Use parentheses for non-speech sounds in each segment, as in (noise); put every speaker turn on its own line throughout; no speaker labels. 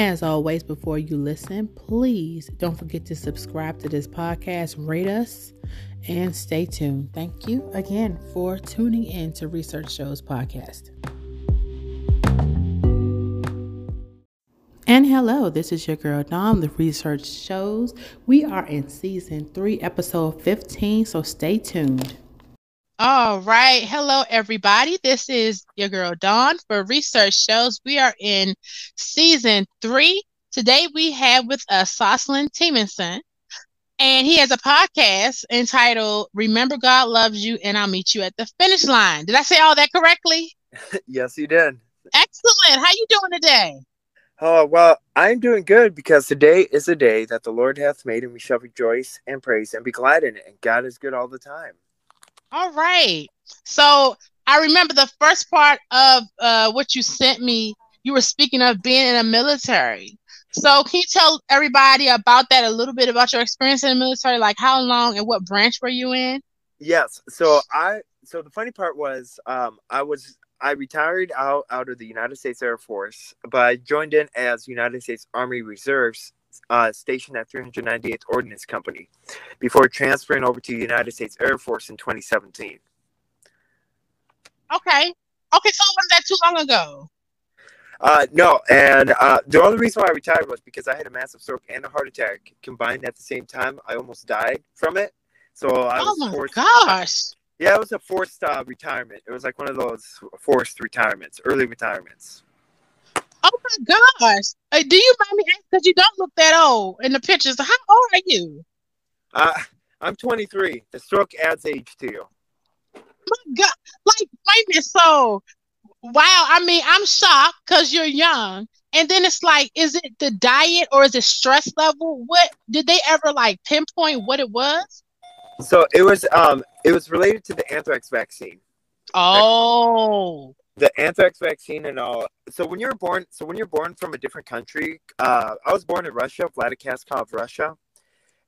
As always, before you listen, please don't forget to subscribe to this podcast, rate us, and stay tuned. Thank you again for tuning in to Research Shows Podcast. And hello, this is your girl Dawn, the Research Shows. We are in season three, episode 15, so stay tuned.
All right. Hello, everybody. This is your girl Dawn for Research Shows. We are in season three. Today we have with us Soslan Temanson, and he has a podcast entitled Remember God Loves You and I'll Meet You at the Finish Line. Did I say all that correctly? (laughs)
yes, you did.
Excellent. How you doing today?
Oh, well, I'm doing good because today is a day that the Lord hath made, and we shall rejoice and praise and be glad in it. And God is good all the time.
All right. So I remember the first part of uh, what you sent me. You were speaking of being in the military. So can you tell everybody about that a little bit about your experience in the military? Like how long and what branch were you in?
Yes. So I so the funny part was um, I was I retired out out of the United States Air Force, but I joined in as United States Army Reserves uh, stationed at 398th Ordnance Company before transferring over to the United States Air Force in 2017.
Okay. Okay, so wasn't that too long ago?
Uh, no, and uh, the only reason why I retired was because I had a massive stroke and a heart attack combined at the same time. I almost died from it. So I
oh
was
my
forced.
gosh.
Yeah, it was a forced uh, retirement. It was like one of those forced retirements, early retirements.
Oh my gosh. Uh, do you mind me asking? Because you don't look that old in the pictures. How old are you?
Uh, I'm 23. The stroke adds age to you.
My God. Like, wait a minute. So, wow. I mean, I'm shocked because you're young. And then it's like, is it the diet or is it stress level? What did they ever like pinpoint what it was?
So it was um it was related to the anthrax vaccine.
Oh.
The anthrax vaccine and all. So when you're born, so when you're born from a different country, uh, I was born in Russia, Vladikavkaz, Russia,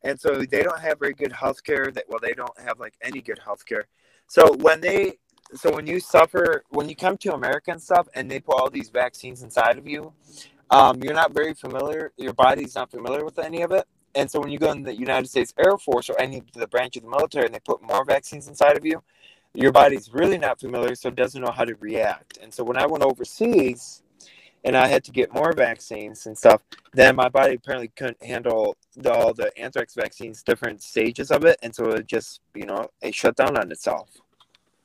and so they don't have very good health care. That well, they don't have like any good health care. So when they, so when you suffer, when you come to America and stuff, and they put all these vaccines inside of you, um, you're not very familiar. Your body's not familiar with any of it. And so when you go in the United States Air Force or any the branch of the military, and they put more vaccines inside of you, your body's really not familiar, so it doesn't know how to react. And so when I went overseas and I had to get more vaccines and stuff, then my body apparently couldn't handle the, all the anthrax vaccines, different stages of it. And so it just, you know, it shut down on itself.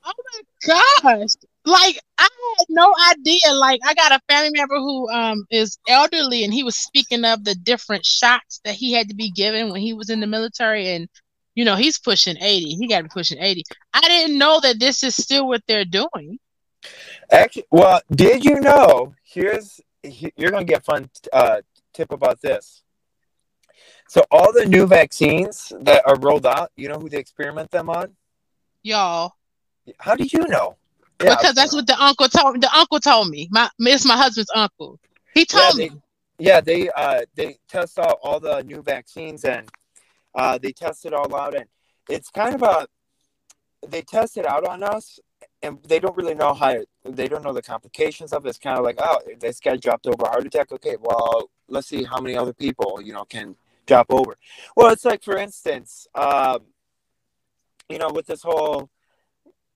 Oh my gosh. Like I had no idea. Like I got a family member who um is elderly and he was speaking of the different shots that he had to be given when he was in the military and you know, he's pushing 80. He got to be pushing 80. I didn't know that this is still what they're doing.
Actually, well, did you know? Here's you're gonna get a fun uh, tip about this. So all the new vaccines that are rolled out, you know who they experiment them on?
Y'all.
How did you know?
Yeah, because that's what the uncle told me. The uncle told me. My it's my husband's uncle. He told
yeah, they,
me.
Yeah, they uh they test out all the new vaccines and uh they test it all out and it's kind of a they test it out on us and they don't really know how they don't know the complications of it. It's kind of like, oh, this guy dropped over a heart attack. Okay, well, let's see how many other people, you know, can drop over. Well, it's like, for instance, um, you know, with this whole,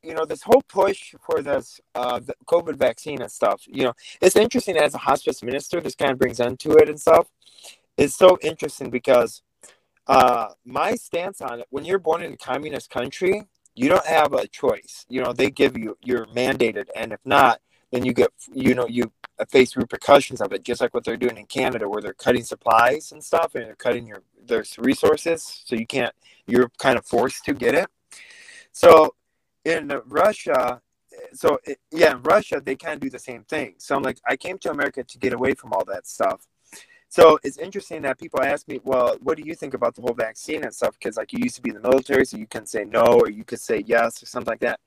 you know, this whole push for this uh, COVID vaccine and stuff, you know, it's interesting as a hospice minister, this kind of brings into it and stuff. It's so interesting because uh, my stance on it, when you're born in a communist country, you don't have a choice. You know, they give you you're mandated, and if not, then you get you know you face repercussions of it, just like what they're doing in Canada, where they're cutting supplies and stuff, and they're cutting your their resources, so you can't. You're kind of forced to get it. So in Russia, so it, yeah, in Russia they kind of do the same thing. So I'm like, I came to America to get away from all that stuff. So it's interesting that people ask me, well, what do you think about the whole vaccine and stuff? Because like you used to be in the military, so you can say no or you could say yes or something like that.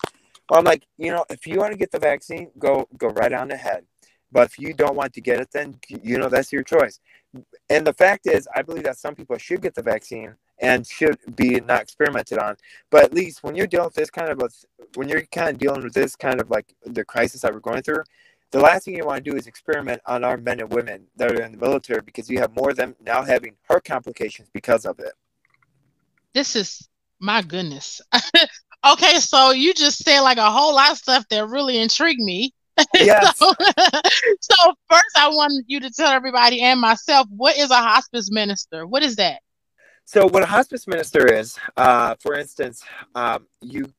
Well, I'm like, you know, if you want to get the vaccine, go go right on ahead. But if you don't want to get it, then you know that's your choice. And the fact is, I believe that some people should get the vaccine and should be not experimented on. But at least when you're dealing with this kind of a, when you're kind of dealing with this kind of like the crisis that we're going through, the last thing you want to do is experiment on our men and women that are in the military because you have more of them now having heart complications because of it.
This is my goodness. (laughs) okay, so you just said like a whole lot of stuff that really intrigued me. (laughs)
Yes.
so, (laughs) so first, I want you to tell everybody and myself what is a hospice minister. What is that?
So, what a hospice minister is, uh, for instance, um, you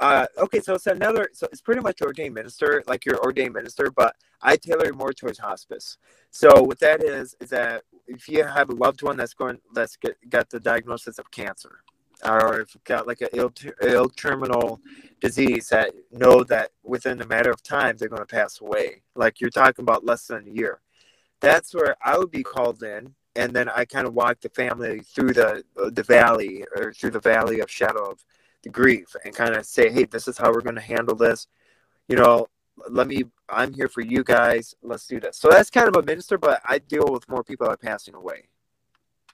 uh, okay, so it's another. So it's pretty much ordained minister, like your ordained minister, but I tailor more towards hospice. So what that is is that if you have a loved one that's going, that's get got the diagnosis of cancer, or if got like an ill, ill terminal disease that know that within a matter of time they're going to pass away, like you're talking about less than a year. That's where I would be called in, and then I kind of walk the family through the the valley or through the valley of shadow of the grief and kind of say, hey, this is how we're going to handle this. You know, let me, I'm here for you guys. Let's do this. So that's kind of a minister, but I deal with more people that are passing away.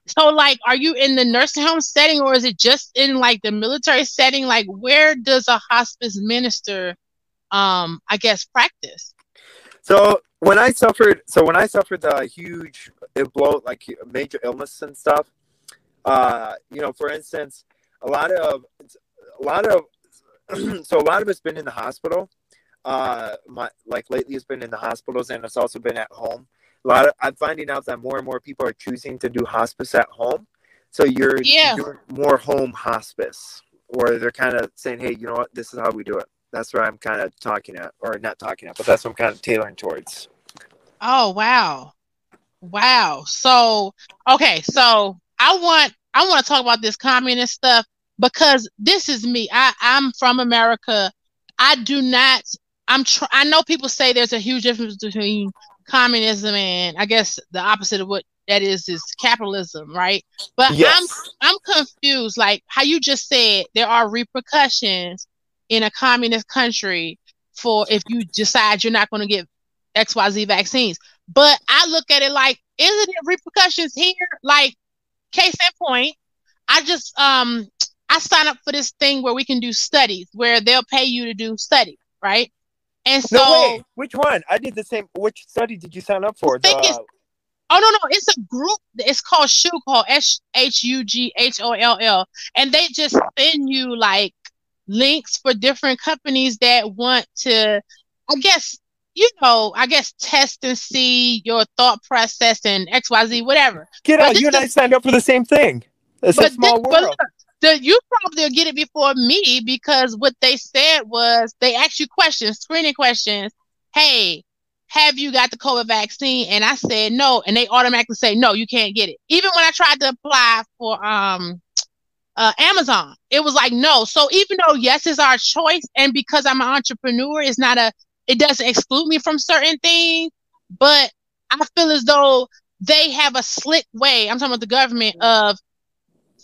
So, like, are you in the nursing home setting or is it just in like the military setting? Like, where does a hospice minister, um, I guess, practice?
So when I suffered, so when I suffered the huge blow, like major illness and stuff, uh, you know, for instance, a lot of a lot of (clears throat) so a lot of it's been in the hospital. Uh, my like lately it's been in the hospitals and it's also been at home. A lot of I'm finding out that more and more people are choosing to do hospice at home. So you're
yeah.
more home hospice, or they're kind of saying, "Hey, you know what? This is how we do it." That's where I'm kind of talking at, or not talking at, but that's what I'm kind of tailoring towards.
Oh wow, wow. So okay, so I want I want to talk about this communist stuff because this is me. I, I'm from America. I do not. I'm. Tr- I know people say there's a huge difference between communism and I guess the opposite of what that is is capitalism, right? But
yes.
I'm I'm confused. Like how you just said, there are repercussions in a communist country for if you decide you're not going to get XYZ vaccines. But I look at it like, isn't it repercussions here? Like, case in point, I just um I sign up for this thing where we can do studies where they'll pay you to do studies, right? And so,
no, which one? I did the same. Which study did you sign up for? The,
oh no, no, it's a group. It's called SHU, called S H U G H O L L, and they just send you like links for different companies that want to, I guess, you know, I guess test and see your thought process and X Y Z, whatever.
Get out! You and I signed up for the same thing. It's a small this, world
the, you probably get it before me because what they said was they asked you questions, screening questions. Hey, have you got the COVID vaccine? And I said no, and they automatically say no, you can't get it. Even when I tried to apply for um uh, Amazon, it was like no. So even though yes is our choice, and because I'm an entrepreneur, it's not a it doesn't exclude me from certain things, but I feel as though they have a slick way. I'm talking about the government of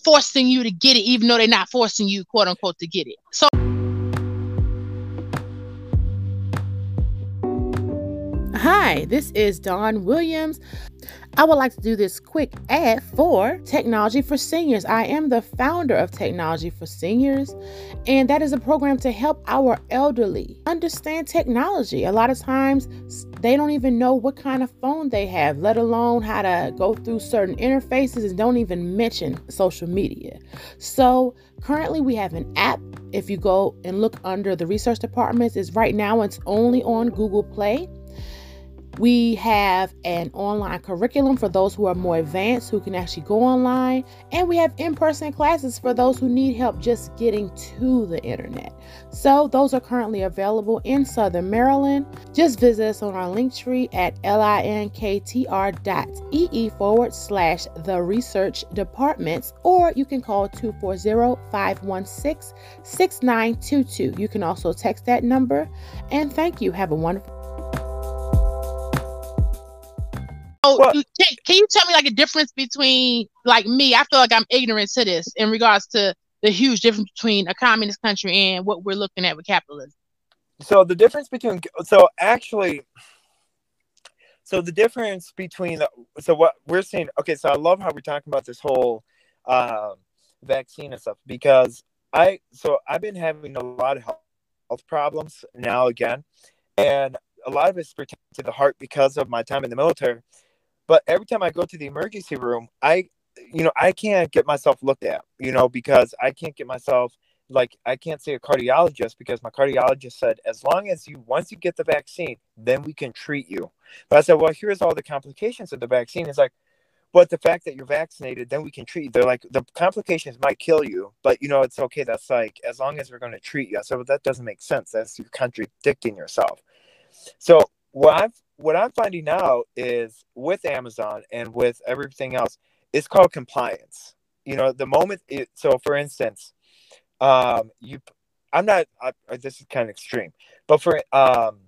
forcing you to get it, even though they're not forcing you, quote unquote, to get it. So.
Hi, this is Dawn Williams. I would like to do this quick ad for Technology for Seniors. I am the founder of Technology for Seniors, and that is a program to help our elderly understand technology. A lot of times, they don't even know what kind of phone they have, let alone how to go through certain interfaces and don't even mention social media. So, currently, we have an app. If you go and look under the research departments, is right now it's only on Google Play. We have an online curriculum for those who are more advanced who can actually go online. And we have in person classes for those who need help just getting to the internet. So, those are currently available in Southern Maryland. Just visit us on our link tree at linktr.ee forward slash the research departments, or you can call 240 516 6922. You can also text that number. And thank you. Have a wonderful
So can, can you tell me like a difference between like me? I feel like I'm ignorant to this in regards to the huge difference between a communist country and what we're looking at with capitalism.
So the difference between so actually so the difference between the, so what we're seeing okay so i love how we're talking about this whole uh, vaccine and stuff because i so i've been having a lot of health problems now again and a lot of it's pertains to the heart because of my time in the military. But every time I go to the emergency room, I, you know, I can't get myself looked at, you know, because I can't get myself like I can't see a cardiologist because my cardiologist said as long as you once you get the vaccine, then we can treat you. But I said, well, here's all the complications of the vaccine. It's like, but the fact that you're vaccinated, then we can treat you. They're like the complications might kill you, but you know it's okay. That's like as long as we're going to treat you. So that doesn't make sense. That's you're contradicting yourself. So what I'm what I'm finding out is with Amazon and with everything else, it's called compliance. You know, the moment it so for instance, um, you I'm not I, this is kind of extreme, but for um,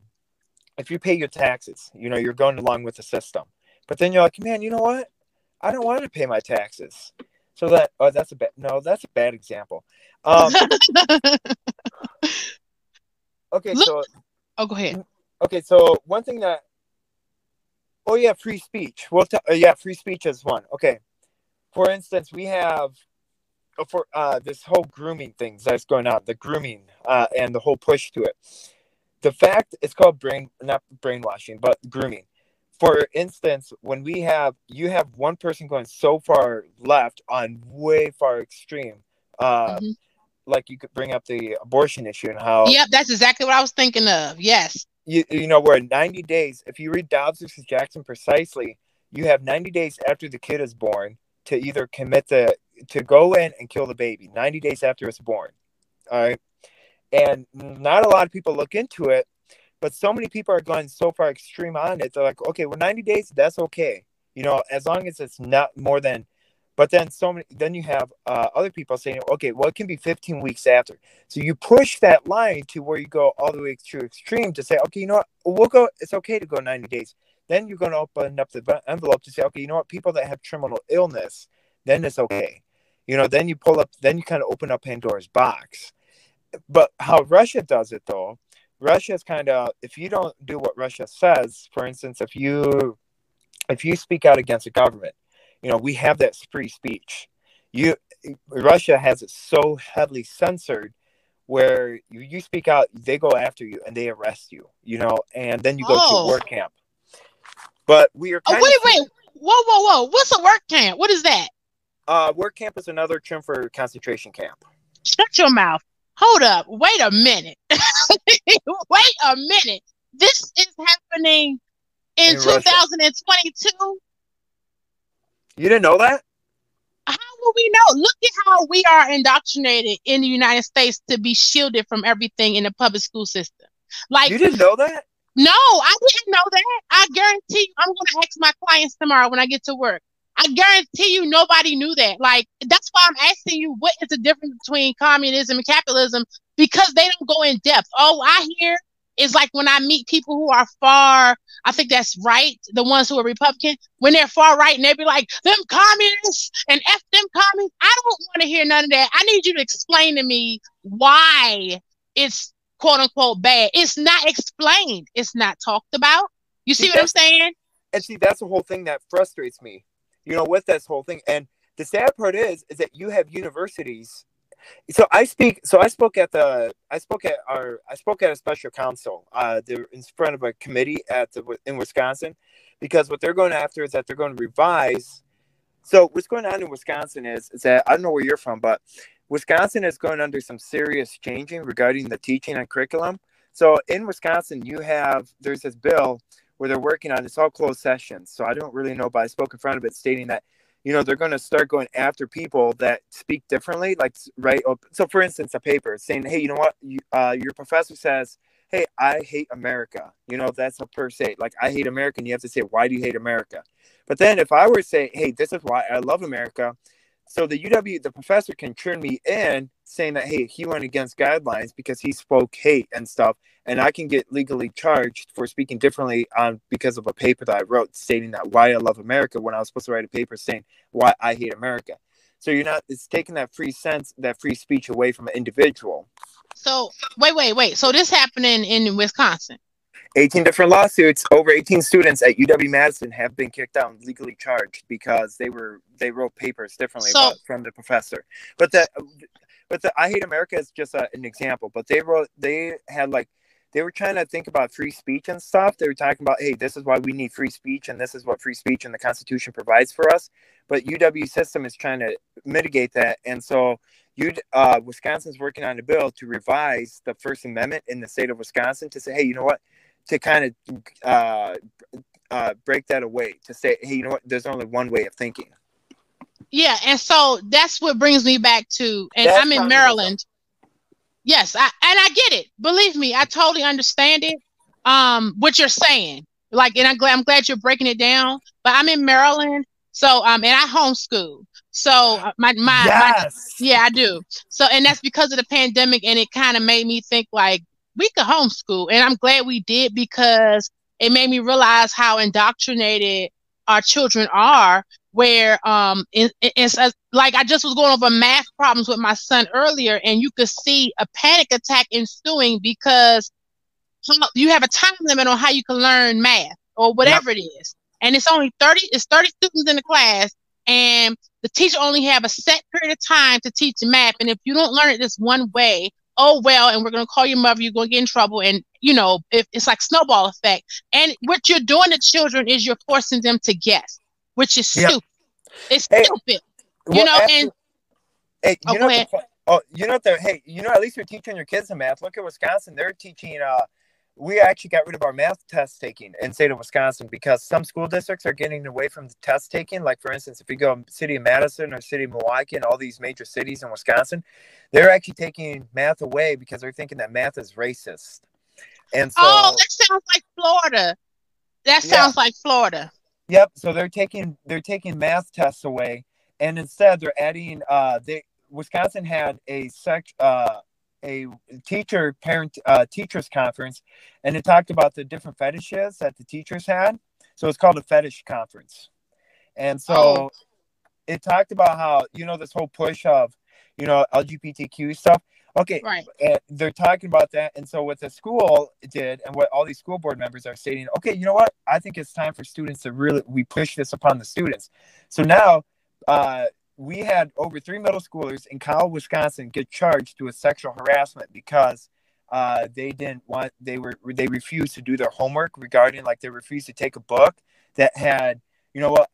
if you pay your taxes, you know you're going along with the system, but then you're like, man, you know what? I don't want to pay my taxes. So that oh that's a bad no that's a bad example. Um, (laughs) okay, Look, so
oh go ahead.
Okay, so one thing that oh yeah, free speech. Well, t- uh, yeah, free speech is one. Okay, for instance, we have uh, for uh, this whole grooming thing that's going on, the grooming uh, and the whole push to it. The fact it's called brain not brainwashing, but grooming for instance, when we have you have one person going so far left on way far extreme, uh, mm-hmm. like you could bring up the abortion issue and how.
Yep, that's exactly what I was thinking of. Yes.
You you know we're 90 days. If you read Dobbs versus Jackson precisely, you have 90 days after the kid is born to either commit the to go in and kill the baby. 90 days after it's born. All right. And not a lot of people look into it but so many people are going so far extreme on it. They're like, okay, well, 90 days, that's okay. You know, as long as it's not more than, but then so many, then you have uh, other people saying, okay, well, it can be 15 weeks after. So you push that line to where you go all the way to extreme to say, okay, you know what, we'll go, it's okay to go 90 days. Then you're going to open up the envelope to say, okay, you know what, people that have terminal illness, then it's okay. You know, then you pull up, then you kind of open up Pandora's box. But how Russia does it though, Russia is kind of if you don't do what Russia says, for instance, if you if you speak out against the government, you know, we have that free speech. You Russia has it so heavily censored where you, you speak out, they go after you and they arrest you, you know, and then you go oh. to work camp. But we are
oh, wait, wait, whoa, whoa, whoa. What's a work camp? What is that?
Uh, work camp is another term for concentration camp.
Shut your mouth hold up, wait a minute. (laughs) wait a minute. This is happening in, in 2022.
You didn't know that?
How will we know? Look at how we are indoctrinated in the United States to be shielded from everything in the public school system. Like
you didn't know that?
No, I didn't know that. I guarantee you, I'm going to ask my clients tomorrow when I get to work. I guarantee you nobody knew that. Like that's why I'm asking you what is the difference between communism and capitalism because they don't go in depth. All I hear is like when I meet people who are far, I think that's right, the ones who are Republican, when they're far right and they be like, them communists and F them communists. I don't want to hear none of that. I need you to explain to me why it's quote unquote bad. It's not explained. It's not talked about. You see, see what I'm saying?
And see, that's the whole thing that frustrates me you know, with this whole thing. And the sad part is, is that you have universities. So I speak. So I spoke at the. I spoke at our. I spoke at a special council. Uh, they're in front of a committee at the in Wisconsin, because what they're going after is that they're going to revise. So what's going on in Wisconsin is is that I don't know where you're from, but Wisconsin is going under some serious changing regarding the teaching and curriculum. So in Wisconsin, you have there's this bill where they're working on it's all closed sessions. So I don't really know, but I spoke in front of it stating that, you know, they're going to start going after people that speak differently. Like, right. So, for instance, a paper saying, hey, you know what? You, uh, your professor says, hey, I hate America. You know, that's a per se. Like, I hate America. And you have to say, why do you hate America? But then if I were to say, hey, this is why I love America, so the UW, the professor can turn me in saying that, hey, he went against guidelines because he spoke hate and stuff. And I can get legally charged for speaking differently on because of a paper that I wrote stating that why I love America when I was supposed to write a paper saying why I hate America. So you're not, it's taking that free sense, that free speech away from an individual.
So wait, wait, wait. So this happening in Wisconsin?
18 different lawsuits. Over 18 students at UW Madison have been kicked out and legally charged because they were they wrote papers differently so, from the professor. But the but the I Hate America is just a, an example. But they wrote they had like they were trying to think about free speech and stuff. They were talking about, hey, this is why we need free speech, and this is what free speech and the Constitution provides for us. But UW system is trying to mitigate that, and so you uh, Wisconsin's working on a bill to revise the First Amendment in the state of Wisconsin to say, hey, you know what, to kind of uh, uh, break that away, to say, hey, you know what, there's only one way of thinking.
Yeah, and so that's what brings me back to, and that's I'm in Maryland. Yes, I, and I get it. Believe me, I totally understand it. Um, what you're saying, like, and I'm glad I'm glad you're breaking it down. But I'm in Maryland, so um, and I homeschool. So uh, my my,
yes.
my yeah, I do. So and that's because of the pandemic, and it kind of made me think like we could homeschool, and I'm glad we did because it made me realize how indoctrinated our children are where um it, it's like I just was going over math problems with my son earlier, and you could see a panic attack ensuing because you have a time limit on how you can learn math or whatever yep. it is, and it's only thirty. It's thirty students in the class, and the teacher only have a set period of time to teach math, and if you don't learn it this one way, oh well, and we're gonna call your mother. You're gonna get in trouble, and you know if it's like snowball effect. And what you're doing to children is you're forcing them to guess which is yep. stupid. It's hey, stupid. Well, you know, after, and
hey, you oh, know, the, oh, you know the hey, you know, at least you're teaching your kids the math. Look at Wisconsin; they're teaching. uh we actually got rid of our math test taking in state of Wisconsin because some school districts are getting away from the test taking. Like for instance, if you go city of Madison or city of Milwaukee and all these major cities in Wisconsin, they're actually taking math away because they're thinking that math is racist. And so,
oh, that sounds like Florida. That sounds yeah. like Florida.
Yep. So they're taking they're taking math tests away, and instead they're adding. Uh, they Wisconsin had a sec uh, a teacher parent uh, teachers conference, and it talked about the different fetishes that the teachers had. So it's called a fetish conference, and so oh. it talked about how you know this whole push of you know LGBTQ stuff. Okay,
right.
And they're talking about that, and so what the school did, and what all these school board members are stating, okay, you know what? I think it's time for students to really we push this upon the students. So now, uh, we had over three middle schoolers in Kyle, Wisconsin, get charged with sexual harassment because uh, they didn't want they were they refused to do their homework regarding like they refused to take a book that had you know what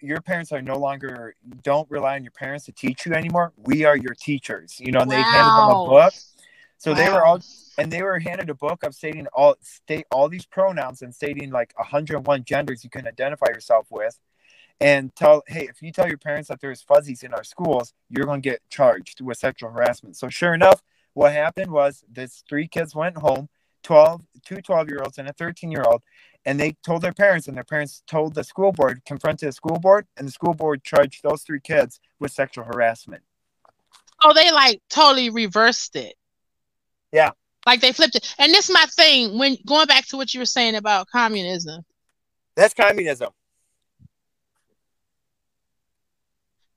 your parents are no longer don't rely on your parents to teach you anymore. We are your teachers. You know, and wow. they handed them a book. So wow. they were all and they were handed a book of stating all state all these pronouns and stating like 101 genders you can identify yourself with and tell hey if you tell your parents that there's fuzzies in our schools you're going to get charged with sexual harassment so sure enough what happened was this three kids went home 12 two 12 year olds and a 13 year old and they told their parents and their parents told the school board confronted the school board and the school board charged those three kids with sexual harassment.
Oh they like totally reversed it.
Yeah.
Like they flipped it. And this is my thing when going back to what you were saying about communism.
That's communism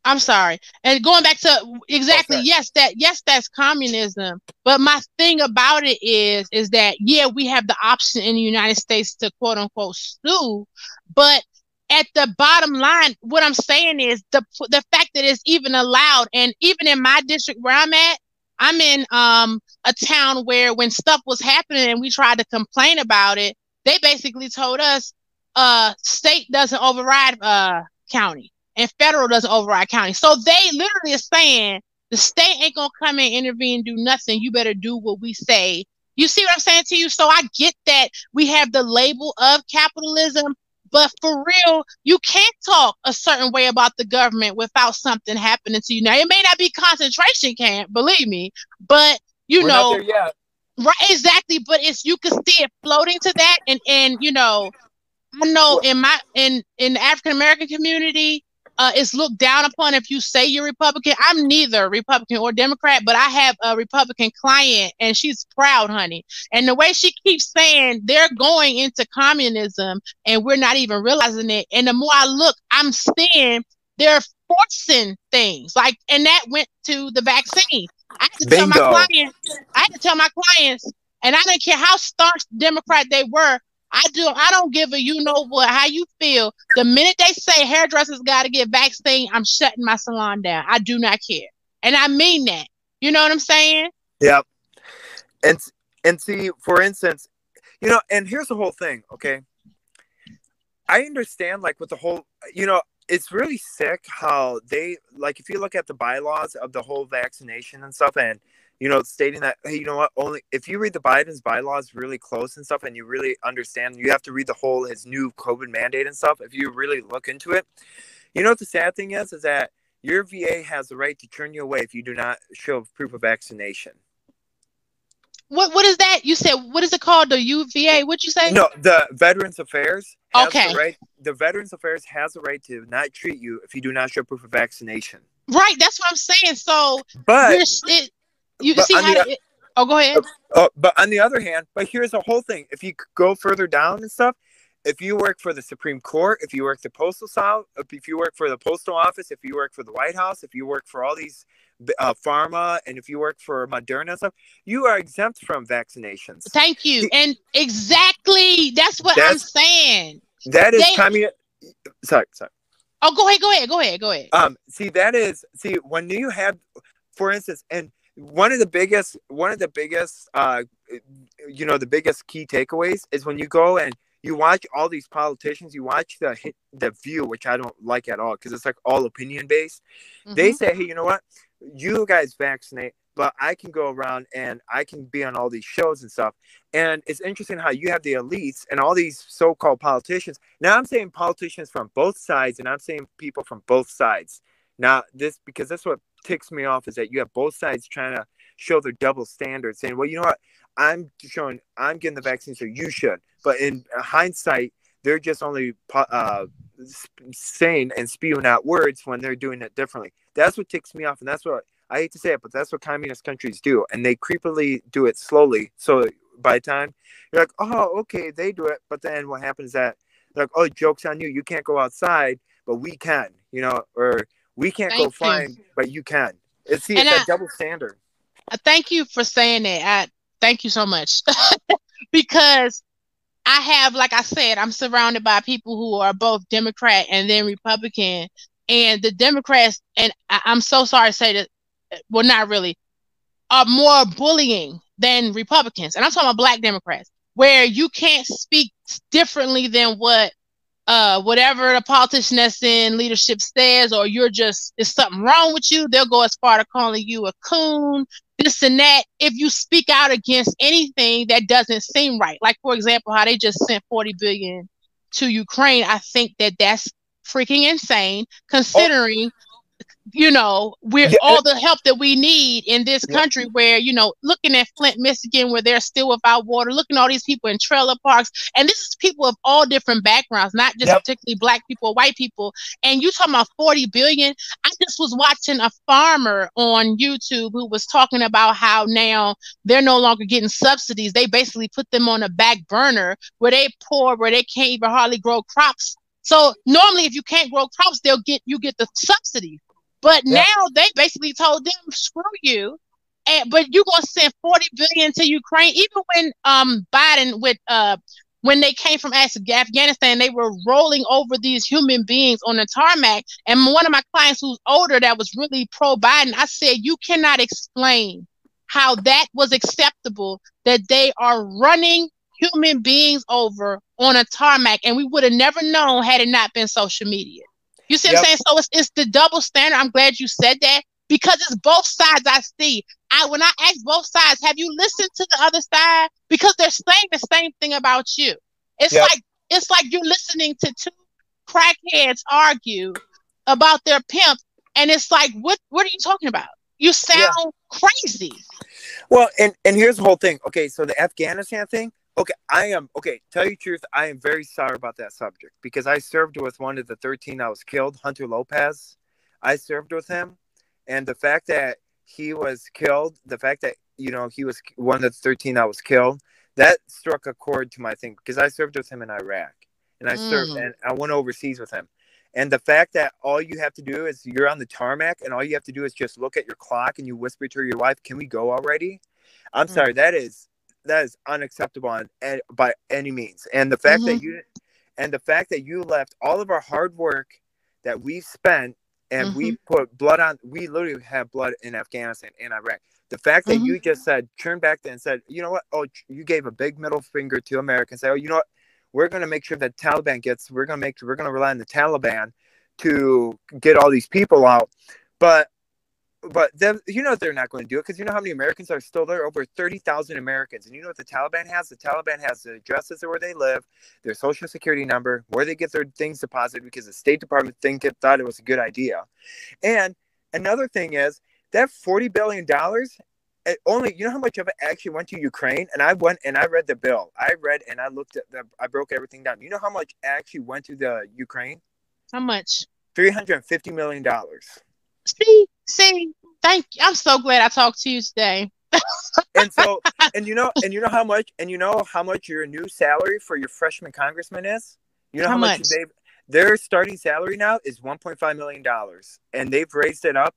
I'm sorry. And going back to exactly, okay. yes, that yes, that's communism. But my thing about it is, is that yeah, we have the option in the United States to quote unquote sue, but at the bottom line, what I'm saying is the the fact that it's even allowed, and even in my district where I'm at, I'm in um a town where when stuff was happening and we tried to complain about it, they basically told us, uh, state doesn't override uh county and federal doesn't override county. So they literally are saying the state ain't gonna come and intervene, do nothing. You better do what we say. You see what I'm saying to you? So I get that we have the label of capitalism, but for real, you can't talk a certain way about the government without something happening to you. Now it may not be concentration camp, believe me, but you
We're
know, right? Exactly, but it's you can see it floating to that, and and you know, I know in my in in the African American community, uh, is looked down upon if you say you're Republican. I'm neither Republican or Democrat, but I have a Republican client and she's proud, honey. And the way she keeps saying they're going into communism and we're not even realizing it. And the more I look, I'm seeing they're forcing things like, and that went to the vaccine. I had to Bingo. tell my clients, I had to tell my clients, and I didn't care how staunch Democrat they were. I do. I don't give a you know what how you feel. The minute they say hairdressers got to get vaccine, I'm shutting my salon down. I do not care, and I mean that. You know what I'm saying?
Yep. And And see, for instance, you know, and here's the whole thing, okay? I understand, like, with the whole, you know, it's really sick how they, like, if you look at the bylaws of the whole vaccination and stuff, and, you know, stating that, hey, you know what, only if you read the Biden's bylaws really close and stuff, and you really understand, you have to read the whole, his new COVID mandate and stuff, if you really look into it, you know what the sad thing is, is that your VA has the right to turn you away if you do not show proof of vaccination.
What what is that? You said what is it called? The UVA? What'd you say?
No, the Veterans Affairs.
Okay.
The, right, the Veterans Affairs has the right to not treat you if you do not show proof of vaccination.
Right. That's what I'm saying. So,
but
it, you
but
see how
the-
it, Oh, go ahead.
Oh, but on the other hand, but here's the whole thing. If you go further down and stuff, if you work for the Supreme Court, if you work the postal south, if you work for the postal office, if you work for the White House, if you work for all these uh, pharma, and if you work for Moderna stuff, you are exempt from vaccinations.
Thank you. And exactly, that's what I'm saying.
That is
They-
communist. Sorry, sorry.
Oh, go ahead. Go ahead. Go ahead. Go ahead.
Um, see, that is see when you have, for instance, and one of the biggest, one of the biggest, uh, you know, the biggest key takeaways is when you go and you watch all these politicians, you watch the the View, which I don't like at all because it's like all opinion based. They
Mhm.
say, hey, you know what? You guys vaccinate, but I can go around and I can be on all these shows and stuff. And it's interesting how you have the elites and all these so-called politicians. Now I'm saying politicians from both sides, and I'm saying people from both sides. Now this because that's what ticks me off is that you have both sides trying to show their double standards, saying, well, you know what? I'm showing I'm getting the vaccine, so you should. But in hindsight, they're just only uh, saying and spewing out words when they're doing it differently. That's what ticks me off, and that's what I hate to say it, but that's what communist countries do, and they creepily do it slowly. So by time you're like, oh, okay, they do it, but then what happens is that they're like, oh, jokes on you, you can't go outside, but we can, you know, or we can't
Thank
go
you.
but you can. It's the it's
I-
double standard.
Uh, thank you for saying that. I thank you so much (laughs) because I have, like I said, I'm surrounded by people who are both Democrat and then Republican, and the Democrats, and I, I'm so sorry to say that, well, not really, are more bullying than Republicans, and I'm talking about Black Democrats, where you can't speak differently than what. Uh, whatever the politician that's in leadership says, or you're just, is something wrong with you, they'll go as far to calling you a coon, this and that if you speak out against anything that doesn't seem right. Like for example how they just sent 40 billion to ukraine i think that that's freaking insane considering you know we're
Yeah.
all the help that we need in this
Yeah.
country where you know looking at flint michigan where they're still without water looking at all these people in trailer parks and this is people of all different backgrounds not just
Yep.
particularly black people white people and you talking about 40 billion I just was watching a farmer on YouTube who was talking about how now they're no longer getting subsidies. They basically put them on a back burner where they poor, where they can't even hardly grow crops. So normally, if you can't grow crops, they'll get you get the subsidies. But
Yeah.
now they basically told them, "Screw you." And, but you're gonna send 40 billion to Ukraine. Even when um Biden with uh when they came from Afghanistan, they were rolling over these human beings on the tarmac. And one of my clients who's older that was really pro Biden, I said, You cannot explain how that was acceptable that they are running human beings over on a tarmac. And we would have never known had it not been social media. You see what
Yep.
I'm saying? So it's, it's the double standard. I'm glad you said that because it's both sides I see. I when I ask both sides, have you listened to the other side? Because they're saying the same thing about you. It's
Yep.
like it's like you're listening to two crackheads argue about their pimp, and it's like, what what are you talking about? You sound crazy.
Well, and and here's the whole thing. Okay, so the Afghanistan thing. Okay, I am okay. Tell you the truth, I am very sorry about that subject because I served with one of the 13 that was killed, Hunter Lopez. I served with him, and the fact that he was killed, the fact that you know he was one of the 13 that was killed, that struck a chord to my thing because I served with him in Iraq, and I served
Mm.
and I went overseas with him. And the fact that all you have to do is you're on the tarmac, and all you have to do is just look at your clock and you whisper to your wife, "Can we go already?" I'm
Mm.
sorry, that is that is unacceptable on, an- by any means. And the fact that you and the fact that you left all of our hard work that we spent and we put blood on. We literally have blood in Afghanistan and Iraq. The fact that
Mhm.
you just said turned back then and said, you know what? Oh, you gave a big middle finger to America and say, oh, you know what? We're going to make sure that Taliban gets. We're going to make. We're going to rely on the Taliban to get all these people out. But but then you know they're not going to do it because you know how many Americans are still there? Over thirty thousand Americans, and you know what the Taliban has? The Taliban has the addresses of where they live, their social security number, where they get their things deposited because the State Department think it thought it was a good idea. And another thing is that forty billion dollars. Eh, only you know how much of it actually went to Ukraine, and I went and I read the bill. I read and I looked at the. I broke everything down. You know how much actually went to the Ukraine?
How much?
Three hundred and fifty million dollars.
See, see, thank you. I'm so glad I talked to you today.
and so and you know and you know how much and you know how much your new salary for your freshman congressman is you know
How
how, much,
much?
they've their starting salary now is 1.5 million dollars and they've raised it up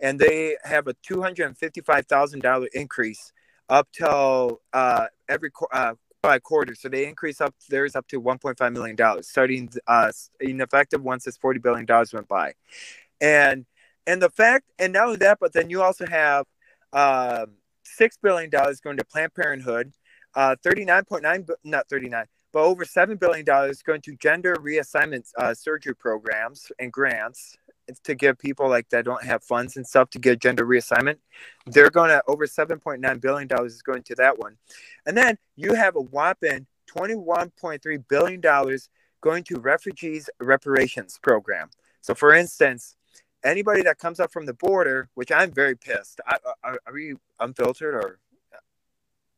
and they have a $255000 increase up till uh every uh by quarter so they increase up theirs up to 1.5 million dollars starting uh in effective once this 40 billion dollars went by and and the fact and not only that but then you also have um six billion dollars going to Planned Parenthood, uh, thirty nine point nine, not thirty nine, but over seven billion dollars going to gender reassignment uh, surgery programs and grants to give people like that don't have funds and stuff to get gender reassignment. They're going to over seven point nine billion dollars is going to that one, and then you have a whopping twenty one point three billion dollars going to refugees reparations program. So, for instance, anybody that comes up from the border, which I'm very pissed. I, I, are we unfiltered or?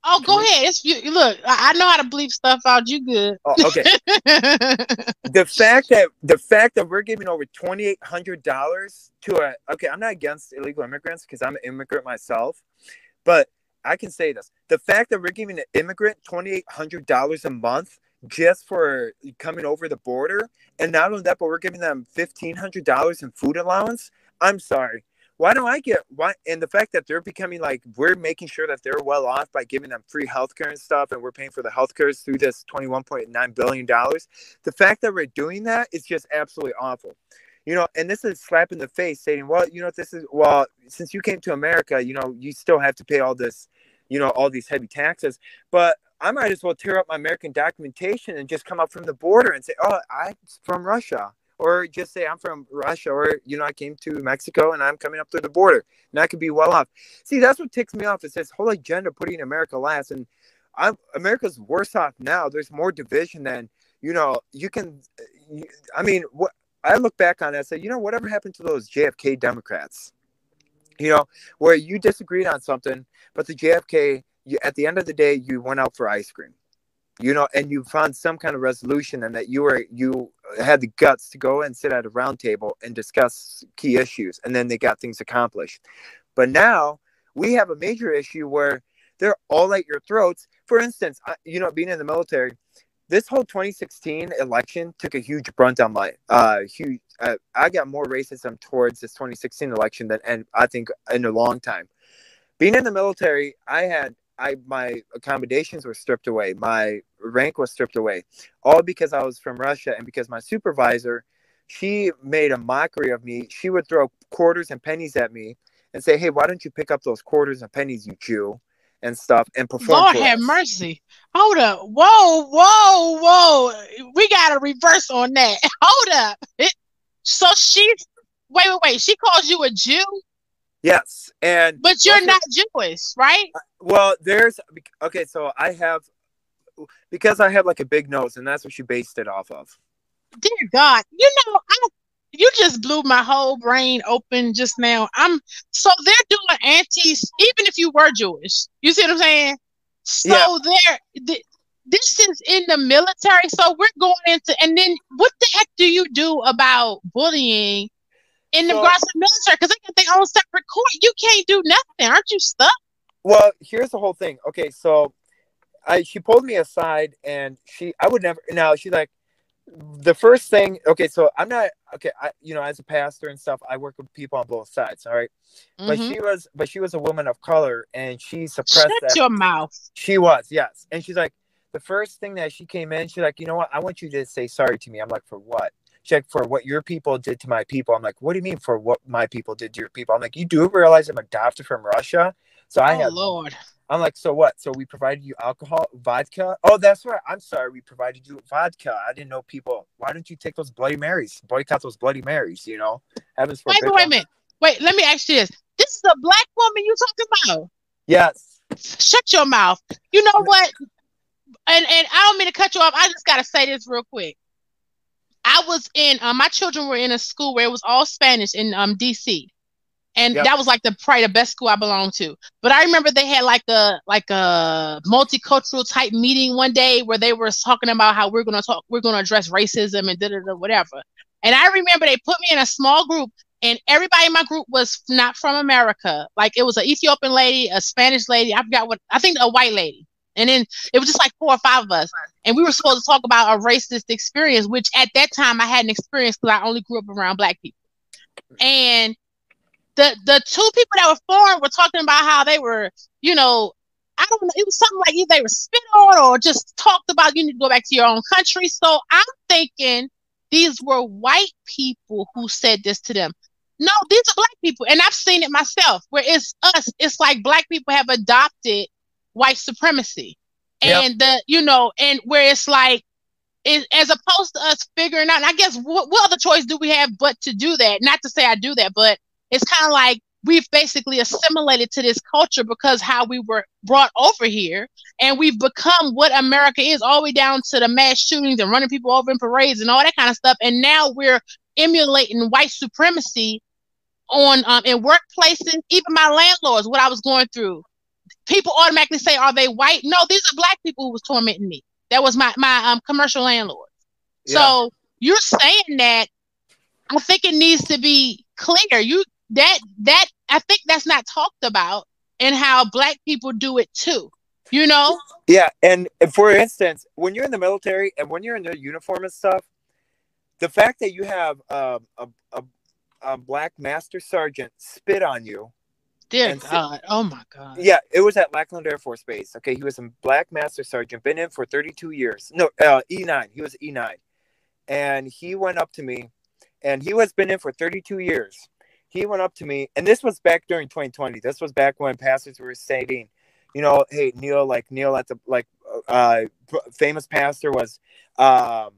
Oh, go
we-
ahead. It's you. Look, I, I know how to bleep stuff out. You good?
Oh, okay. (laughs) the fact that the fact that we're giving over twenty eight hundred dollars to a okay, I'm not against illegal immigrants because I'm an immigrant myself, but I can say this: the fact that we're giving an immigrant twenty eight hundred dollars a month just for coming over the border, and not only that, but we're giving them fifteen hundred dollars in food allowance. I'm sorry. Why don't I get why? And the fact that they're becoming like we're making sure that they're well off by giving them free healthcare and stuff, and we're paying for the healthcare through this twenty-one point nine billion dollars. The fact that we're doing that is just absolutely awful. You know, and this is slap in the face, saying, "Well, you know, this is well, since you came to America, you know, you still have to pay all this, you know, all these heavy taxes." But I might as well tear up my American documentation and just come up from the border and say, "Oh, I'm from Russia." or just say I'm from Russia, or you know I came to Mexico and I'm coming up through the border, and I could be well off. See, that's what ticks me off. It's this whole agenda putting America last, and I'm America's worse off now. There's more division than you know. You can, I mean, what I look back on that, and say, you know, whatever happened to those JFK Democrats? You know, where you disagreed on something, but the JFK, you, at the end of the day, you went out for ice cream. You know and you found some kind of resolution and that you were you had the guts to go and sit at a round table and discuss key issues and then they got things accomplished. But now we have a major issue where they're all at your throats. For instance you know being in the military this whole 2016 election took a huge brunt on my uh huge uh, i got more racism towards this 2016 election than and i think in a long time being in the military i had I my accommodations were stripped away, my rank was stripped away, all because I was from Russia and because my supervisor, she made a mockery of me. She would throw quarters and pennies at me and say, "Hey, why don't you pick up those quarters and pennies, you Jew?" And stuff and perform.
Lord have
us.
mercy. Hold up. Whoa, whoa, whoa. We got a reverse on that. (laughs) Hold up. It, so she, wait, wait, wait. She calls you a Jew,
Yes, and
but you're
Russia-
not Jewish, right?
Uh, well, there's okay. So I have because I have like a big nose, and that's what she based it off of.
Dear God, you know, I you just blew my whole brain open just now. I'm so they're doing antis, even if you were Jewish. You see what I'm saying? So
Yeah.
they're th- this is in the military. So we're going into, and then what the heck do you do about bullying in the
So-
military? Because they got their own separate court. You can't do nothing. Aren't you stuck?
Well, here's the whole thing. Okay, so I she pulled me aside and she I would never now she's like the first thing okay, so I'm not okay, I you know, as a pastor and stuff, I work with people on both sides, all right? But
Mhm.
she was but she was a woman of color and she suppressed
Shut
that
your mouth.
she was, yes. And she's like, the first thing that she came in, she's like, you know what? I want you to say sorry to me. I'm like, for what? She's like, for what your people did to my people. I'm like, what do you mean for what my people did to your people? I'm like, you do realize I'm adopted from Russia, so I
oh,
have.
Lord.
I'm like, so what? So we provided you alcohol, vodka. Oh, that's right. I'm sorry, we provided you vodka. I didn't know people. Why don't you take those Bloody Marys? Boycott those Bloody Marys. You know, heavens
Wait,
forbid.
wait a minute. Wait, let me ask you this. This is a black woman you talking about.
Yes.
Shut your mouth. You know what? And and I don't mean to cut you off. I just gotta say this real quick. I was in um, my children were in a school where it was all Spanish in um DC. And
Yep.
that was like the probably the best school I belonged to. But I remember they had like a like a multicultural type meeting one day where they were talking about how we're gonna talk we're gonna address racism and da da da whatever. And I remember they put me in a small group and everybody in my group was not from America. Like it was an Ethiopian lady, a Spanish lady, I forgot what I think a white lady. And then it was just like four or five of us. And we were supposed to talk about a racist experience, which at that time I hadn't experienced because I only grew up around black people. And the the two people that were foreign were talking about how they were, you know, I don't know, it was something like either they were spit on or just talked about you need to go back to your own country. So I'm thinking these were white people who said this to them. No, these are black people. And I've seen it myself where it's us. It's like black people have adopted white supremacy.
Yep.
And the, you know, and where it's like, it, as opposed to us figuring out, and I guess what, what other choice do we have but to do that? Not to say I do that, but it's kind of like we've basically assimilated to this culture because how we were brought over here and we've become what America is all the way down to the mass shootings and running people over in parades and all that kind of stuff. And now we're emulating white supremacy on um, in workplaces, even my landlords, what I was going through. People automatically say, "Are they white?" No, these are black people who was tormenting me. That was my my um commercial landlord.
Yeah.
So you're saying that I think it needs to be clear. You that that I think that's not talked about and how black people do it too. You know?
Yeah, and, for instance, when you're in the military and when you're in the uniform and stuff, the fact that you have a, a a black master sergeant spit on you.
Dear God. Oh my God.
Yeah, it was at Lackland Air Force Base. Okay, he was a black master sergeant, been in for 32 years. No, uh, E9. He was E9, and he went up to me, and he was been in for 32 years. He went up to me, and this was back during 2020. This was back when pastors were saying, you know, hey Neil, like Neil at the like uh famous pastor was um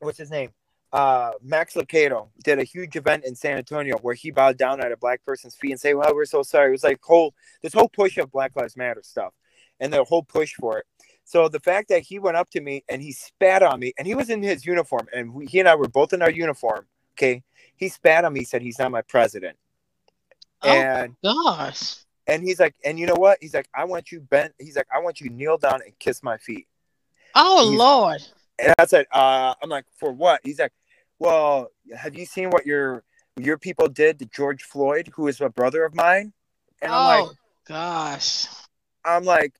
what's his name? Uh Max Lucado did a huge event in San Antonio where he bowed down at a black person's feet and say, Well, we're so sorry. It was like whole this whole push of Black Lives Matter stuff and the whole push for it. So the fact that he went up to me and he spat on me and he was in his uniform and we, he and I were both in our uniform. Okay. He spat on me, said he's not my president.
Oh.
And
Gosh.
and he's like, and you know what? He's like, I want you bent. He's like, I want you to kneel down and kiss my feet.
Oh
He's-
Lord.
And I said, uh, I'm like, for what? He's like, well, have you seen what your your people did to George Floyd, who is a brother of mine? And I'm
oh
like,
gosh.
I'm like,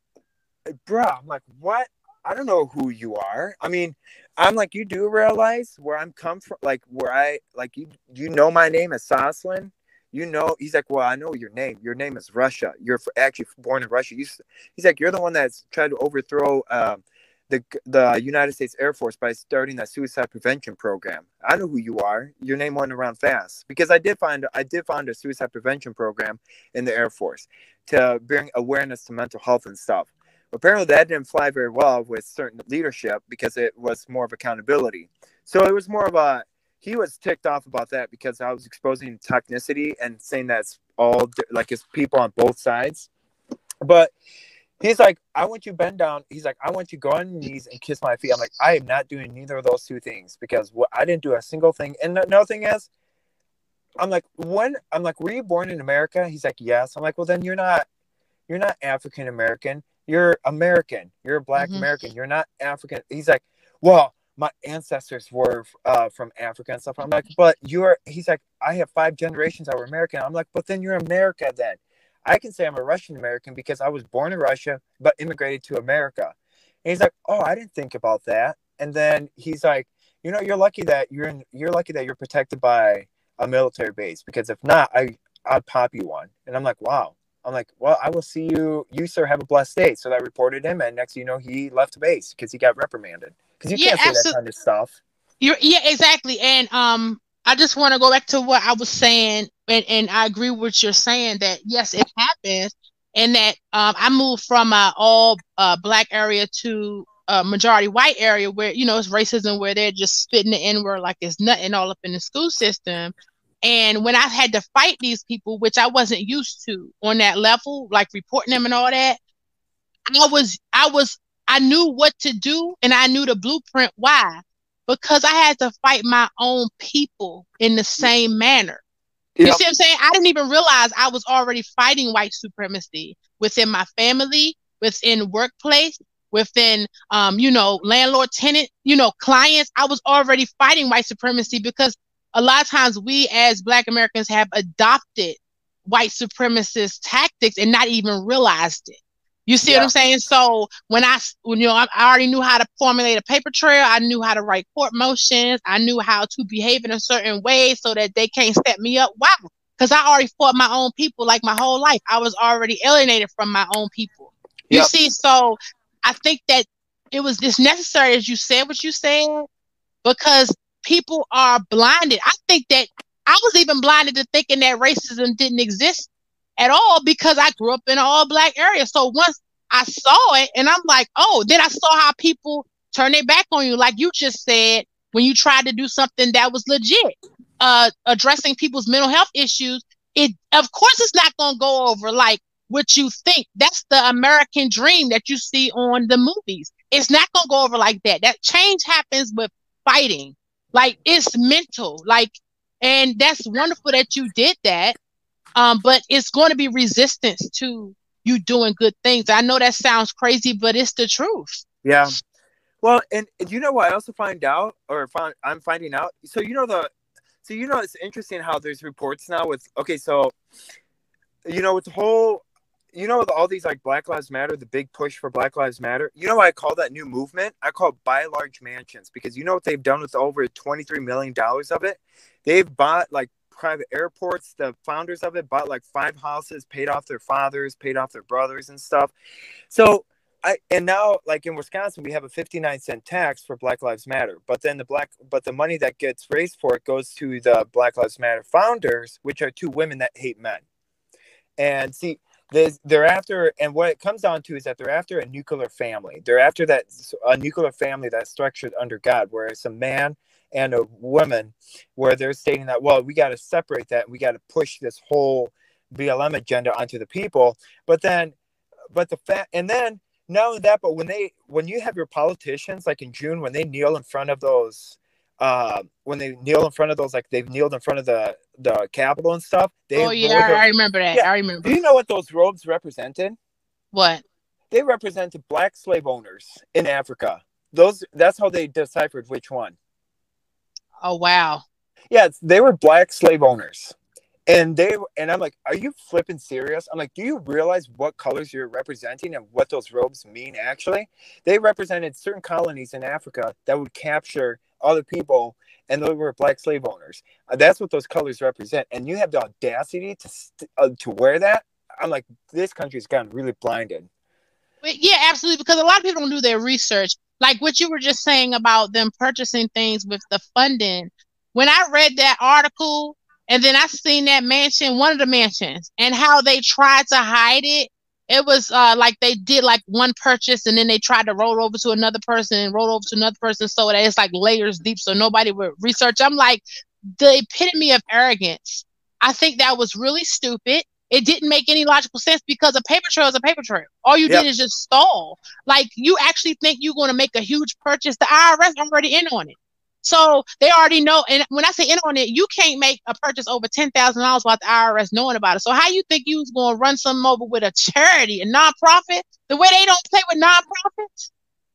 bruh, I'm like, what? I don't know who you are. I mean, I'm like, you do realize where I'm come from, like where I like you. You know my name is Soslan. You know, he's like, well, I know your name. Your name is Russia. You're actually born in Russia. You, he's like, you're the one that's tried to overthrow um, the the United States Air Force by starting that suicide prevention program. I know who you are. Your name went around fast because I did find I did find a suicide prevention program in the Air Force to bring awareness to mental health and stuff. Apparently, that didn't fly very well with certain leadership because it was more of accountability. So it was more of a he was ticked off about that because I was exposing toxicity and saying that's all like it's people on both sides. But he's like, I want you bend down. He's like, I want you go on knees and kiss my feet. I'm like, I am not doing neither of those two things because what I didn't do a single thing. And another thing is, I'm like, when I'm like, were you born in America? He's like, yes. I'm like, well, then you're not, you're not African American. You're American. You're a Black
Mhm.
American. You're not African. He's like, well, my ancestors were uh, from Africa and stuff. I'm like, but you're. He's like, I have five generations that were American. I'm like, but then you're America. Then I can say I'm a Russian American because I was born in Russia but immigrated to America. And he's like, oh, I didn't think about that. And then he's like, you know, you're lucky that you're in. You're lucky that you're protected by a military base because if not, I I'd pop you one. And I'm like, wow. I'm like, well, I will see you. You sir have a blessed day. So I reported him, and next you know, he left base because he got reprimanded. Because you
Yeah,
can't say that kind of stuff.
You're, yeah, exactly. And um, I just want to go back to what I was saying, and, and I agree with what you're saying that yes, it happens, and that um, I moved from a all uh, black area to a majority white area where you know it's racism where they're just spitting the n word like it's nothing all up in the school system. And when I had to fight these people, which I wasn't used to on that level, like reporting them and all that, I was I was I knew what to do and I knew the blueprint why because I had to fight my own people in the same manner. Yep. You see what I'm saying? I didn't even realize I was already fighting white supremacy within my family, within workplace, within um, you know, landlord tenant, you know, clients. I was already fighting white supremacy because a lot of times we as black Americans have adopted white supremacist tactics and not even realized it. You see yeah. what I'm saying? So when I, when you know, I, I already knew how to formulate a paper trail. I knew how to write court motions. I knew how to behave in a certain way so that they can't step me up. Wow, because I already fought my own people like my whole life. I was already alienated from my own people. Yep. You see, so I think that it was just necessary, as you said, what you said, because people are blinded. I think that I was even blinded to thinking that racism didn't exist at all because I grew up in an all black area. So once I saw it and I'm like, oh, then I saw how people turn their back on you. Like you just said, when you tried to do something that was legit, uh, addressing people's mental health issues, it of course it's not gonna go over like what you think. That's the American dream that you see on the movies. It's not gonna go over like that. That change happens with fighting. Like it's mental. Like, and that's wonderful that you did that. Um, but it's going to be resistance to you doing good things. I know that sounds crazy, but it's the truth.
Yeah. Well, and you know what I also find out, or find, I'm finding out. So you know the, so you know it's interesting how there's reports now with okay, so you know with the whole, you know all these like Black Lives Matter, the big push for Black Lives Matter. You know I call that new movement? I call it buy large mansions because you know what they've done with over twenty three million dollars of it. They've bought like private airports. The founders of it bought like five houses, paid off their fathers, paid off their brothers and stuff. So I and now like in Wisconsin we have a 59 cent tax for Black Lives Matter. But then the black but the money that gets raised for it goes to the Black Lives Matter founders, which are two women that hate men. And see they're after and what it comes down to is that they're after a nuclear family. They're after that a nuclear family that's structured under god where it's a man and a woman where they're stating that well we got to separate that we got to push this whole blm agenda onto the people. But then but the fact and then not only that but when they when you have your politicians like in june when they kneel in front of those uh, when they kneel in front of those, like they've kneeled in front of the the Capitol and stuff. They
oh yeah, I, I remember that. Yeah. I remember.
Do you know what those robes represented?
What?
They represented black slave owners in Africa. Those that's how they deciphered which one.
Oh wow.
Yeah, they were black slave owners. And they and I'm like, are you flipping serious? I'm like, do you realize what colors you're representing and what those robes mean actually? They represented certain colonies in Africa that would capture other people and they were black slave owners. Uh, that's what those colors represent. And you have the audacity to uh, to wear that. I'm like, this country's gotten really blinded.
Yeah, absolutely. Because a lot of people don't do their research like what you were just saying about them purchasing things with the funding. When I read that article and then I seen that mansion, one of the mansions, and how they tried to hide it, it was uh, like they did like one purchase and then they tried to roll over to another person and roll over to another person so that it's like layers deep so nobody would research. I'm like the epitome of arrogance. I think that was really stupid. It didn't make any logical sense because a paper trail is a paper trail. All you yep. did is just stall. Like you actually think you're going to make a huge purchase. The IRS already in on it. So they already know. And when I say in on it, you can't make a purchase over ten thousand dollars without the IRS knowing about it. So how you think you was going to run something over with a charity, a nonprofit, the way they don't play with nonprofits?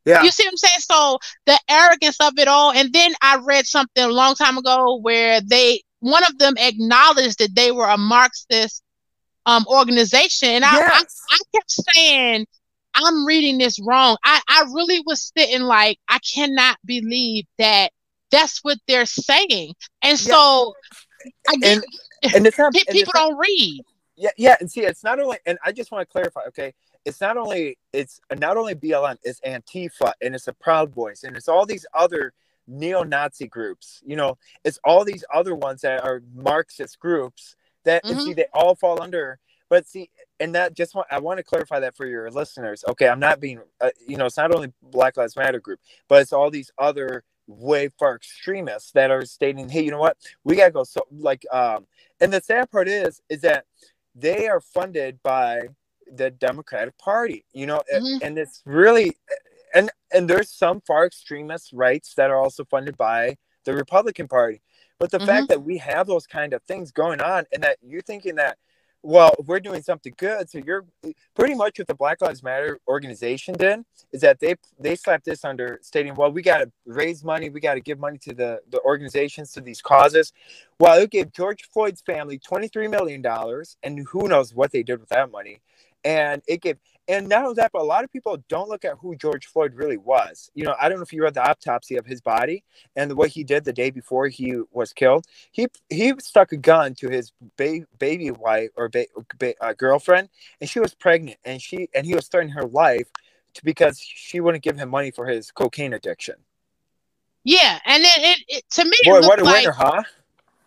Yeah. You see what I'm saying? So the arrogance of it all. And then I read something a long time ago where they one of them acknowledged that they were a Marxist um, organization. And I, yes. I, I kept saying, I'm reading this wrong. I, I really was sitting like, I cannot believe that that's what they're saying. And so I get, and, and it's not, people it's don't read.
Yeah, yeah, and see, it's not only, and I just want to clarify, okay, it's not only it's not only BLM, it's Antifa, and it's the Proud Boys, and it's all these other neo-Nazi groups. You know, it's all these other ones that are Marxist groups that mm-hmm. see they all fall under. But see, and that just want I want to clarify that for your listeners. Okay, I'm not being, uh, you know, it's not only Black Lives Matter group, but it's all these other way far extremists that are stating, hey, you know what, we gotta go. So like, um, and the sad part is, is that they are funded by the Democratic Party. You know, mm-hmm. and it's really and and there's some far extremist rights that are also funded by the Republican Party. But the mm-hmm. fact that we have those kind of things going on and that you're thinking that well, we're doing something good. So you're pretty much what the Black Lives Matter organization did is that they they slapped this under stating, well, we got to raise money, we got to give money to the the organizations to these causes. Well, it gave George Floyd's family twenty three million dollars, and who knows what they did with that money and it gave and not only that but a lot of people don't look at who george floyd really was. You know i don't know if you read the autopsy of his body and what he did the day before he was killed. He he stuck a gun to his ba- baby wife or ba- ba- uh, girlfriend and she was pregnant and she and he was threatening her life to, because she wouldn't give him money for his cocaine addiction.
Yeah and then it, it to me
Boy, what a like, winner huh?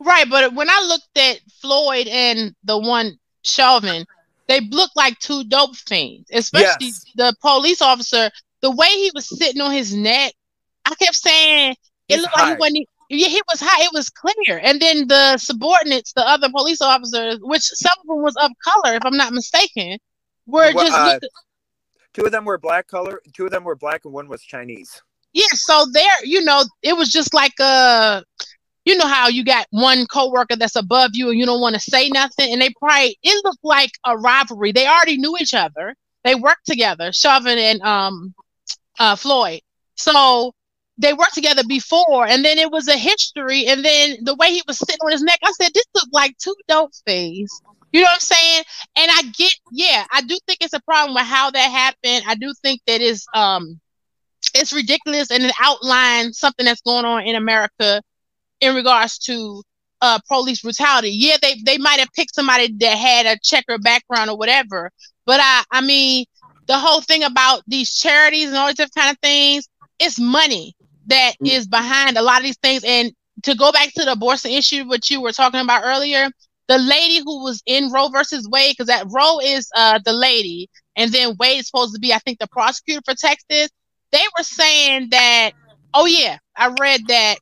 Right but when i looked at floyd and the one chauvin they looked like two dope fiends, especially yes. the police officer. The way he was sitting on his neck, I kept saying it He's looked high. like he wasn't. Yeah, he was high. It was clear. And then the subordinates, the other police officers, which some of them was of color, if I'm not mistaken, were well, just. Uh,
two of them were black color. Two of them were black, and one was Chinese.
Yeah, so there, you know, it was just like a you know how you got one coworker that's above you and you don't want to say nothing, and they probably it looked like a rivalry. They already knew each other. They worked together, Chauvin and um, uh, Floyd. So they worked together before, and then it was a history. And then the way he was sitting on his neck, I said, "This looked like two dope things." You know what I'm saying? And I get, yeah, I do think it's a problem with how that happened. I do think that is um, it's ridiculous, and it outlines something that's going on in America in regards to uh, police brutality. Yeah, they they might have picked somebody that had a checker background or whatever, but I I mean the whole thing about these charities and all these different kind of things, it's money that mm. is behind a lot of these things. And to go back to the abortion issue, what you were talking about earlier, the lady who was in Roe versus Wade, because that Roe is uh, the lady, and then Wade is supposed to be, I think, the prosecutor for Texas. They were saying that, oh yeah, I read that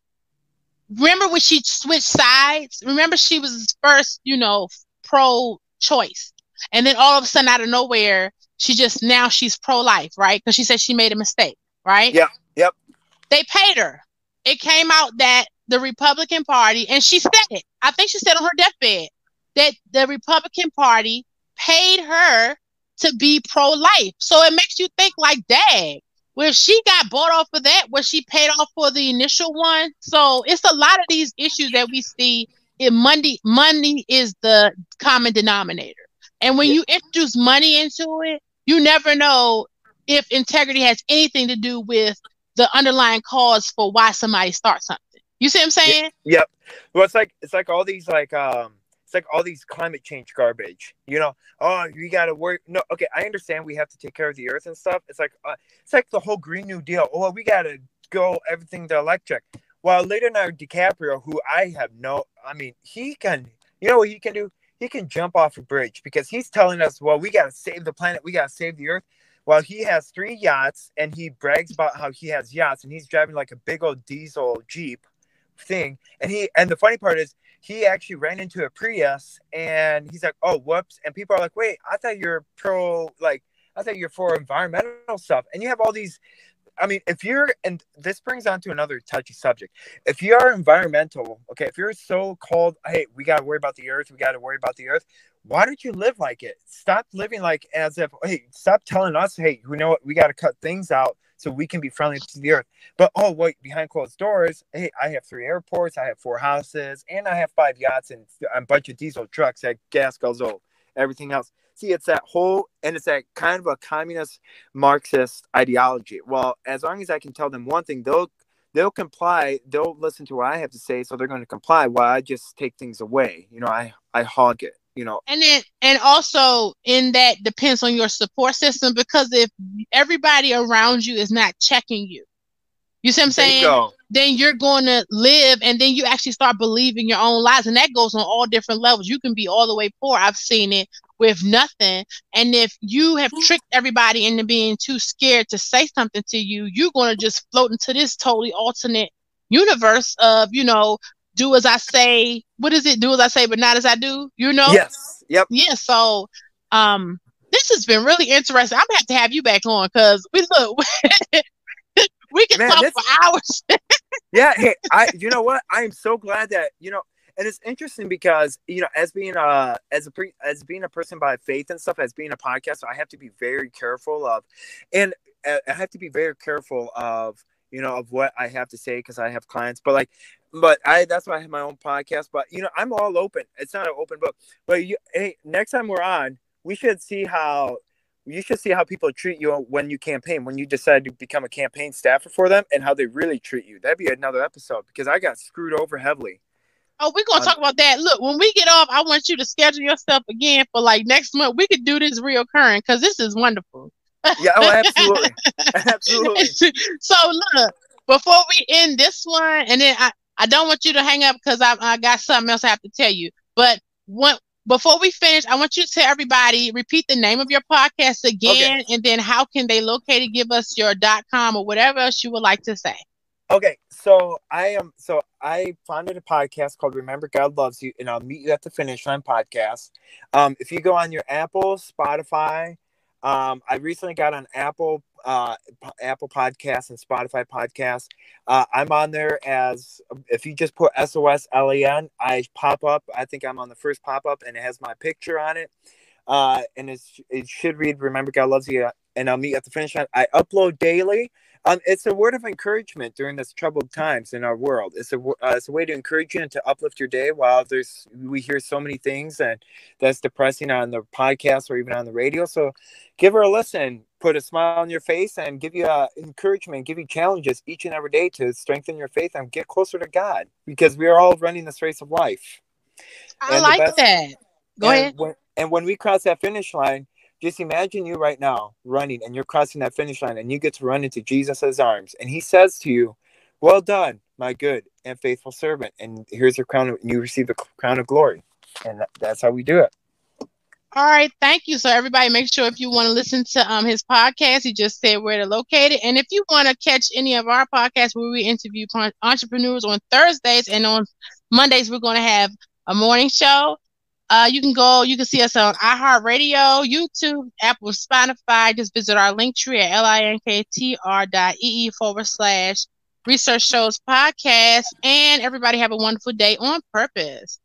remember when she switched sides? Remember she was first, you know, pro choice. And then all of a sudden out of nowhere, she just now she's pro life, right? Because she said she made a mistake, right?
Yeah. Yep.
They paid her. It came out that the Republican Party, and she said it. I think she said on her deathbed that the Republican Party paid her to be pro life. So it makes you think like, dang, where she got bought off for that, where she paid off for the initial one. So it's a lot of these issues that we see. In money, money is the common denominator, and when yeah. you introduce money into it, you never know if integrity has anything to do with the underlying cause for why somebody starts something. You see what I'm saying?
Yep. Well, it's like it's like all these like um it's like all these climate change garbage. You know, oh, you got to work. No, okay, I understand we have to take care of the earth and stuff. It's like uh, it's like the whole Green New Deal. Oh, we got to go everything to electric. While Leonardo DiCaprio, who I have no, I mean, he can, you know what he can do? He can jump off a bridge because he's telling us, well, we got to save the planet, we got to save the earth. While he has three yachts and he brags about how he has yachts and he's driving like a big old diesel Jeep thing. And he, and the funny part is, he actually ran into a Prius and he's like, oh, whoops. And people are like, wait, I thought you're pro, like, I thought you're for environmental stuff. And you have all these, I mean, if you're, and this brings on to another touchy subject. If you are environmental, okay, if you're so called, hey, we got to worry about the earth, we got to worry about the earth, why don't you live like it? Stop living like as if, hey, stop telling us, hey, you know what, we got to cut things out so we can be friendly to the earth. But oh wait, behind closed doors, hey, I have three airports, I have four houses, and I have five yachts and a bunch of diesel trucks that gas goes old. Everything else. See, it's that whole and it's that kind of a communist Marxist ideology. Well, as long as I can tell them one thing, they'll they'll comply, they'll listen to what I have to say, so they're going to comply while I just take things away. You know, I I hog it you know
and then and also in that depends on your support system because if everybody around you is not checking you You see what I'm saying?
Bingo.
Then you're going to live, and then you actually start believing your own lies, and that goes on all different levels. You can be all the way poor. I've seen it with nothing, and if you have tricked everybody into being too scared to say something to you, you're going to just float into this totally alternate universe of you know do as I say. What is it? Do as I say, but not as I do. You know?
Yes. Yep.
Yeah. So, um, this has been really interesting. I'm gonna have to have you back on because we look. (laughs) we can
Man,
talk
this-
for hours. (laughs)
yeah hey i you know what i am so glad that you know and it's interesting because you know as being a as a pre, as being a person by faith and stuff as being a podcaster i have to be very careful of and i have to be very careful of you know of what i have to say because i have clients but like but i that's why i have my own podcast but you know i'm all open it's not an open book but you hey next time we're on we should see how you should see how people treat you when you campaign when you decide to become a campaign staffer for them and how they really treat you that'd be another episode because i got screwed over heavily
Oh, we're gonna
Um,
talk about that. Look, when we get off, I want you to schedule yourself again for like next month. We could do this reoccurring because this is wonderful.
yeah oh (laughs) absolutely (laughs) absolutely (laughs)
so look, before we end this one, and then I, I don't want you to hang up because I, I got something else I have to tell you. But one before we finish, I want you to tell everybody, repeat the name of your podcast again, and then how can they locate it, give us your dot com or whatever else you would like to say.
Okay, so I am so I founded a podcast called Remember God Loves You, and I'll meet you at the finish line podcast. Um, if you go on your Apple, Spotify, um, I recently got on Apple, uh, Apple Podcasts and Spotify Podcasts. Uh, I'm on there as if you just put S O S L E N, I pop up. I think I'm on the first pop up, and it has my picture on it. Uh, and it's, it should read Remember God Loves You, and I'll meet you at the finish line. I upload daily. Um, it's a word of encouragement during this troubled times in our world. It's a uh, it's a way to encourage you and to uplift your day. While there's we hear so many things and that's depressing on the podcast or even on the radio. So give her a listen, put a smile on your face, and give you uh, encouragement, give you challenges each and every day to strengthen your faith and get closer to God because we are all running this race of life.
I
And
like
best-
that. Go
and
ahead.
When, and when we cross that finish line, just imagine you right now running and you're crossing that finish line and you get to run into Jesus' arms. And he says to you, Well done, my good and faithful servant. And here's your crown, of, and you receive the crown of glory. And that's how we do it.
All right, thank you. So everybody, make sure if you want to listen to um his podcast, he just said where to locate it. And if you want to catch any of our podcasts where we interview entrepreneurs on Thursdays and on Mondays, we're going to have a morning show. Uh, you can go, you can see us on iHeartRadio, YouTube, Apple, Spotify. Just visit our link tree at linktr dot ee forward slash research shows podcast. And everybody have a wonderful day on purpose.